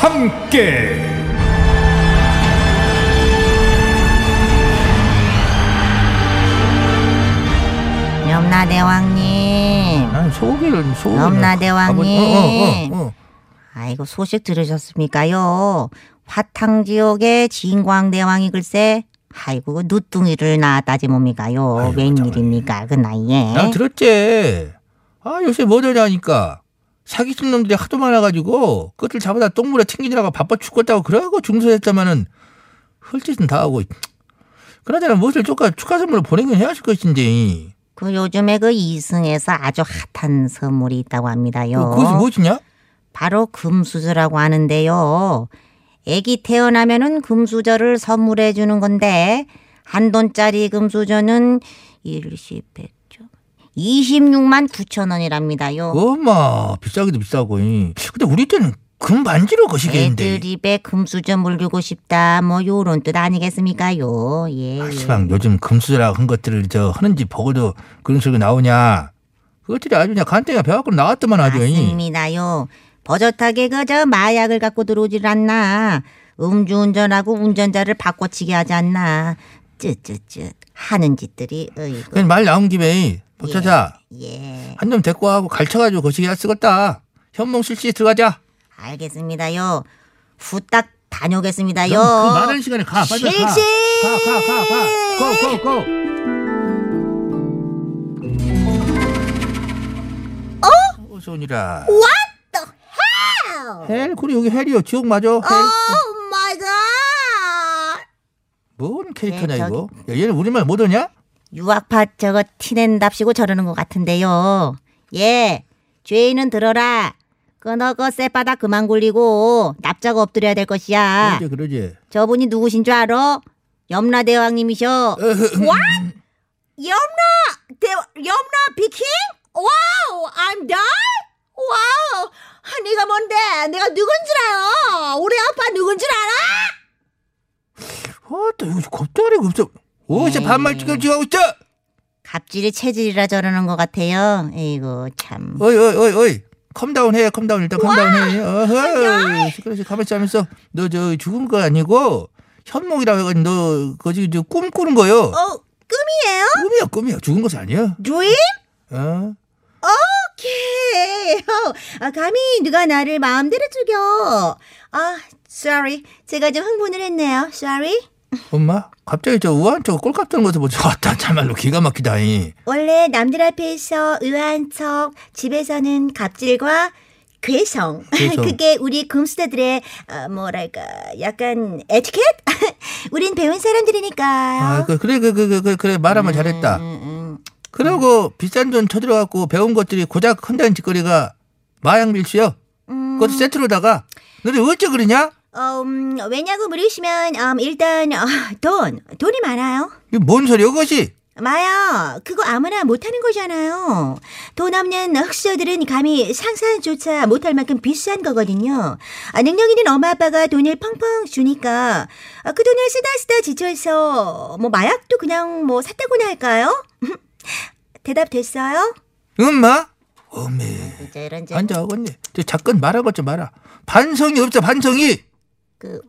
함께 염라대왕님, 난 소고기를 소고기. 염라대왕님. 어, 어, 어, 어. 아이고 소식 들으셨습니까요? 화탕지옥의 진광대왕이 글쎄, 아이고 누뚱이를 낳았다지 뭡니까요? 아이고, 웬일입니까 그 나이에? 난 들었지. 아 요새 뭐더냐니까 사기친 놈들이 하도 많아가지고 끝을 잡아다 똥물에 튕기느라고 바빠 죽겠다고 그러고 중소했다마는 헐짓은 다 하고. 그나저나 무엇을 축하 축하 선물로 보내긴 해야 할 것인지. 그 요즘에 그 이승에서 아주 핫한 선물이 있다고 합니다요. 그, 그것이 무엇이냐? 바로 금수저라고 하는데요. 애기 태어나면은 금수저를 선물해 주는 건데 한 돈짜리 금수저는 일십1 26만 9천 원이랍니다요. 엄마 비싸기도 비싸고. 이. 근데 우리 때는 금 반지로 거시겠는데. 애들 입에 금수저 물리고 싶다 뭐 요런 뜻 아니겠습니까요? 예. 예. 시방 요즘 금수저라고 한 것들을 저 하는지 보고도 그런 소리가 나오냐? 그것들이 아주 그냥 간땡이가 배워갖고 나왔더만 아주. 이. 맞습니다요. 버젓하게 그저 마약을 갖고 들어오질 않나. 음주운전하고 운전자를 바꿔치기 하지 않나. 쯧쯧쯧 하는 짓들이 어이구. 말 나온 김에 박 차자 예. 한놈 데리고 와고 갈쳐가지고 거시기야 쓰겄다. 현몽 실시 들어가자. 알겠습니다요. 후딱 다녀오겠습니다요. 넌그 많은 시간에 가. 빨리 가. 실시! 가, 가, 가, 가. Go, go, go. 어? 어서 오니라. Hell, 그래 여기 hell이요. 지옥 맞아. Hell. God. 뭔 캐릭터냐 네, 이거? 야, 얘는 우리말 못하냐? 유학파 저거 티낸답시고 저러는 것 같은데요. 예, 죄인은 들어라. 끊어 그 쌔바닥 그만 굴리고 납작 엎드려야 될 것이야. 그러지 그러지. 저분이 누구신 줄 알아? 염라 대왕님이셔. What? 염라 대 염라 big king? Wow, I'm die? Wow, 네가 뭔데? 내가 누군 줄 알아? 우리 아빠 누군 줄 알아? 어또 이거 겁대가리가 없어. 어디서 네. 반말 찍어지고 하고 있어? 갑질이 체질이라 저러는 것 같아요. 에이구 참. 어이 어이 어이 어이. Calm down 해 calm down 일단 calm down 해. 어허. 시끄러지 가만히 하면서 너 저 죽은 거 아니고 현몽이라고 해가지고 너 거기 저꿈 꾸는 거요. 어, 꿈이에요? 꿈이야 꿈이야 죽은 것이 아니야. 드림? 어? 오케이. 어, 아, 감히 누가 나를 마음대로 죽여. 아, sorry. 제가 좀 흥분을 했네요. sorry. 엄마 갑자기 저 우한 저 꼴값 드는 것을 보자 왔다 참말로 기가 막히다니. 원래 남들 앞에서 의아한 척, 집에서는 갑질과 괴성. 괴성. 그게 우리 금수저들의 어, 뭐랄까 약간 에티켓? 우린 배운 사람들이니까요. 아, 그, 그래 그, 그, 그, 그, 그래 말하면 잘했다. 음, 음. 그러고 비싼 돈 쳐들어갖고 배운 것들이 고작 한다는 짓거리가 마약 밀수요. 음, 그것도 세트로다가 너네 어째 그러냐? 어, 음, 왜냐고 물으시면 음, 일단 어, 돈, 돈이 많아요. 이게 뭔 소리야 그것이? 마야, 그거 아무나 못하는 거잖아요. 돈 없는 흑수저들은 감히 상상조차 못할 만큼 비싼 거거든요. 아, 능력 있는 엄마 아빠가 돈을 펑펑 주니까 아, 그 돈을 쓰다 쓰다 지쳐서 뭐 마약도 그냥 뭐 샀다고나 할까요? 대답 됐어요? 엄마? 어메. 이제 이런 앉아 어겠네. 저 잠깐 말하고 좀 마라. 반성이 없어 반성이. 그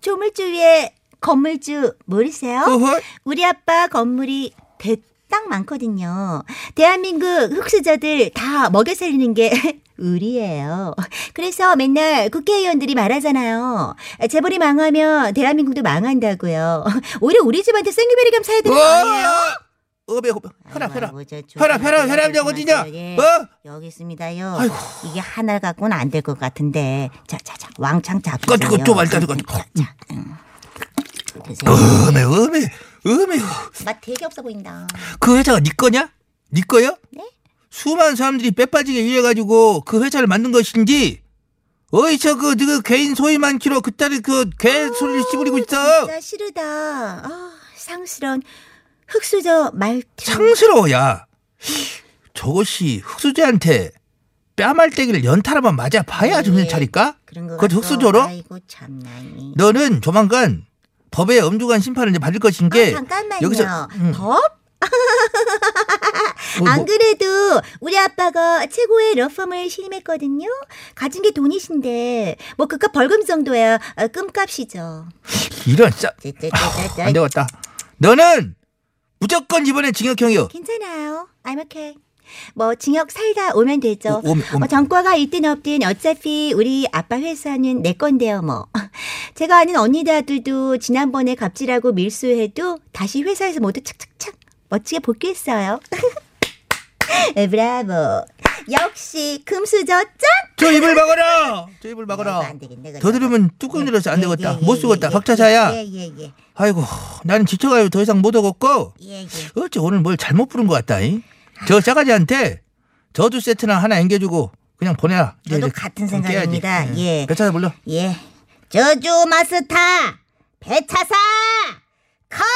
조물주 위에 건물주 모르세요? 어허. 우리 아빠 건물이 대딱 많거든요. 대한민국 흑수저들 다 먹여 살리는 게 우리예요. 그래서 맨날 국회의원들이 말하잖아요. 재벌이 망하면 대한민국도 망한다고요. 오히려 우리 집한테 생리베리 감 사야 되는 거 아니에요? 어메 혈압 혈압. 혈압 혈압 혈압 약 어디냐? 예. 어? 여기 있습니다요. 아이고. 이게 하나 갖고는 안 될 것 같은데. 자, 자, 자, 왕창 잡수세요. 꺼지고 좀 알다. 자. 드세요. 어메 어메 어메. 맛 되게 없어 보인다. 그 회사가 네 거냐? 네 거야? 네? 수많은 사람들이 빼빠지게 일해가지고 그 회사를 만든 것인지 어이서 그, 그 개인 소유만 키로 그따위 그 개 소리를 씹으리고 있어 진짜 싫다. 아, 상스런 흑수저 말투. 상스러워야 저것이 흑수저한테 뺨알떼기를 연타라만 맞아 봐야 정신 차릴까? 그런 거 그것도 같소. 흑수저로? 아이고 참나니. 너는 조만간 법의 엄중한 심판을 이제 받을 것인 게 아, 잠깐만요. 여기서 음. 법? 뭐, 안 뭐, 그래도 우리 아빠가 최고의 러펌을 신임했거든요. 가진 게 돈이신데 뭐 그깟 벌금 정도야 어, 끔값이죠. 이런 싸 짜짜짜짜짜. 안 되겠다 너는 무조건 이번에 징역형이요 괜찮아요. I'm okay. 뭐 징역 살다 오면 되죠. 오- 오면- 오면. 뭐 전과가 있든 없든 어차피 우리 아빠 회사는 내 건데요, 뭐. 제가 아는 언니들도 지난번에 갑질하고 밀수해도 다시 회사에서 모두 착착착 멋지게 복귀했어요. 브라보. 역시 금수저 짠! 저 입을 막아라 저 입을 막아라 안 되겠네, 그거. 더 들으면 뚜껑 열어서 안 예, 되겠다 예, 못 예, 쓰겠다 예, 박차사야 예, 예, 예. 아이고 나는 지쳐가지고 더 이상 못 오겠고 예, 예. 어째 오늘 뭘 잘못 부른 것 같다 이? 저 싸가지한테 저주 세트나 하나 앵겨주고 그냥 보내라 저도 같은 좀 생각입니다. 깨야지. 예. 배차사 불러 예. 저주 마스터 배차사 컴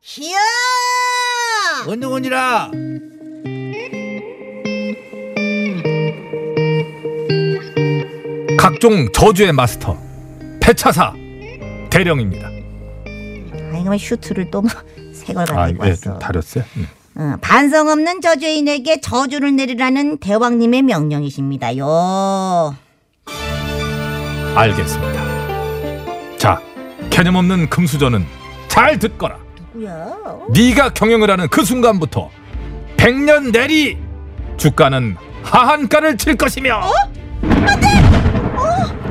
히어 원동원이라 각종 저주의 마스터 배차사 대령입니다. 아 이거 슈트를 또 새걸 가지고 예, 왔어. 좀 다렸어요. 음. 어, 반성 없는 저주인에게 저주를 내리라는 대왕님의 명령이십니다요. 알겠습니다. 자, 개념 없는 금수저는 잘 듣거라. 누구야? 네가 경영을 하는 그 순간부터 백년 내리 주가는 하한가를 칠 것이며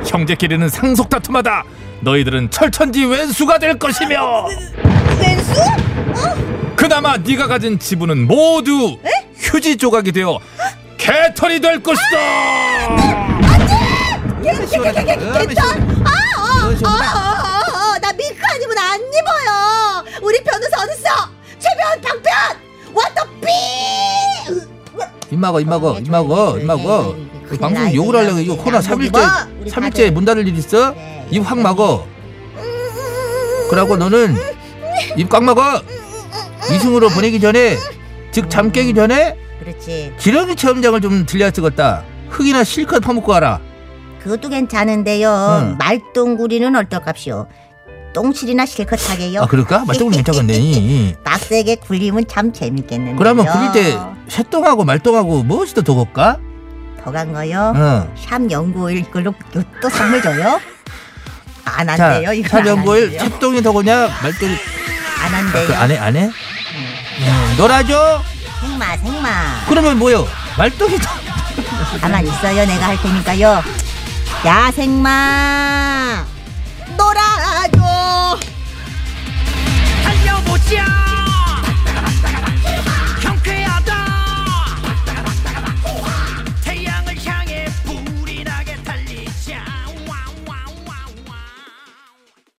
형제끼리는 상속 다툼하다 너희들은 철천지 왼수가 될 것이며 왼수? 그나마 네가 가진 지분은 모두 휴지 조각이 되어 개털이 될 것이다. 개천? 아어어어나 밀크 아니면 안 입어요. 우리 변호사 어딨어? 최변 방변 왔더 삐. 입막어 입막어 예, 입막어 예, 입막어 예, 예, 예. 그 방송 큰일 욕을 하려고 이거. 코로나 안 3일째 먹어? 우리 3일째 다들. 문 닫을 일 있어? 네, 입확 예. 막어 그러고 너는 입 꽉 막어 이승으로 보내기 전에 즉 잠 깨기 전에 그렇지. 지렁이 체험장을 좀 들려 쓰겠다 흙이나 실컷 퍼먹고 가라 그것도 괜찮은데요. 응. 말똥구리는 얼떨값이요. 똥실이나 실컷 하게요. 아 그럴까? 말똥은 괜찮겠네 빡세게 굴리면 참 재밌겠는데요. 그러면 굴릴 때 새똥하고 말똥하고 무엇이 더 더걸까? 더 간 거요. 어. 샴 연구일 그걸로 또 선물 줘요? 안 자, 한대요. 이거 사전고일 새똥이 더고냐 말똥이 안 아, 한대요. 그 안해 안해? 음, 놀아줘? 생마 생마. 그러면 뭐요? 말똥이 더 가만 있어요. 내가 할 테니까요. 야 생마 놀아줘. 달려보자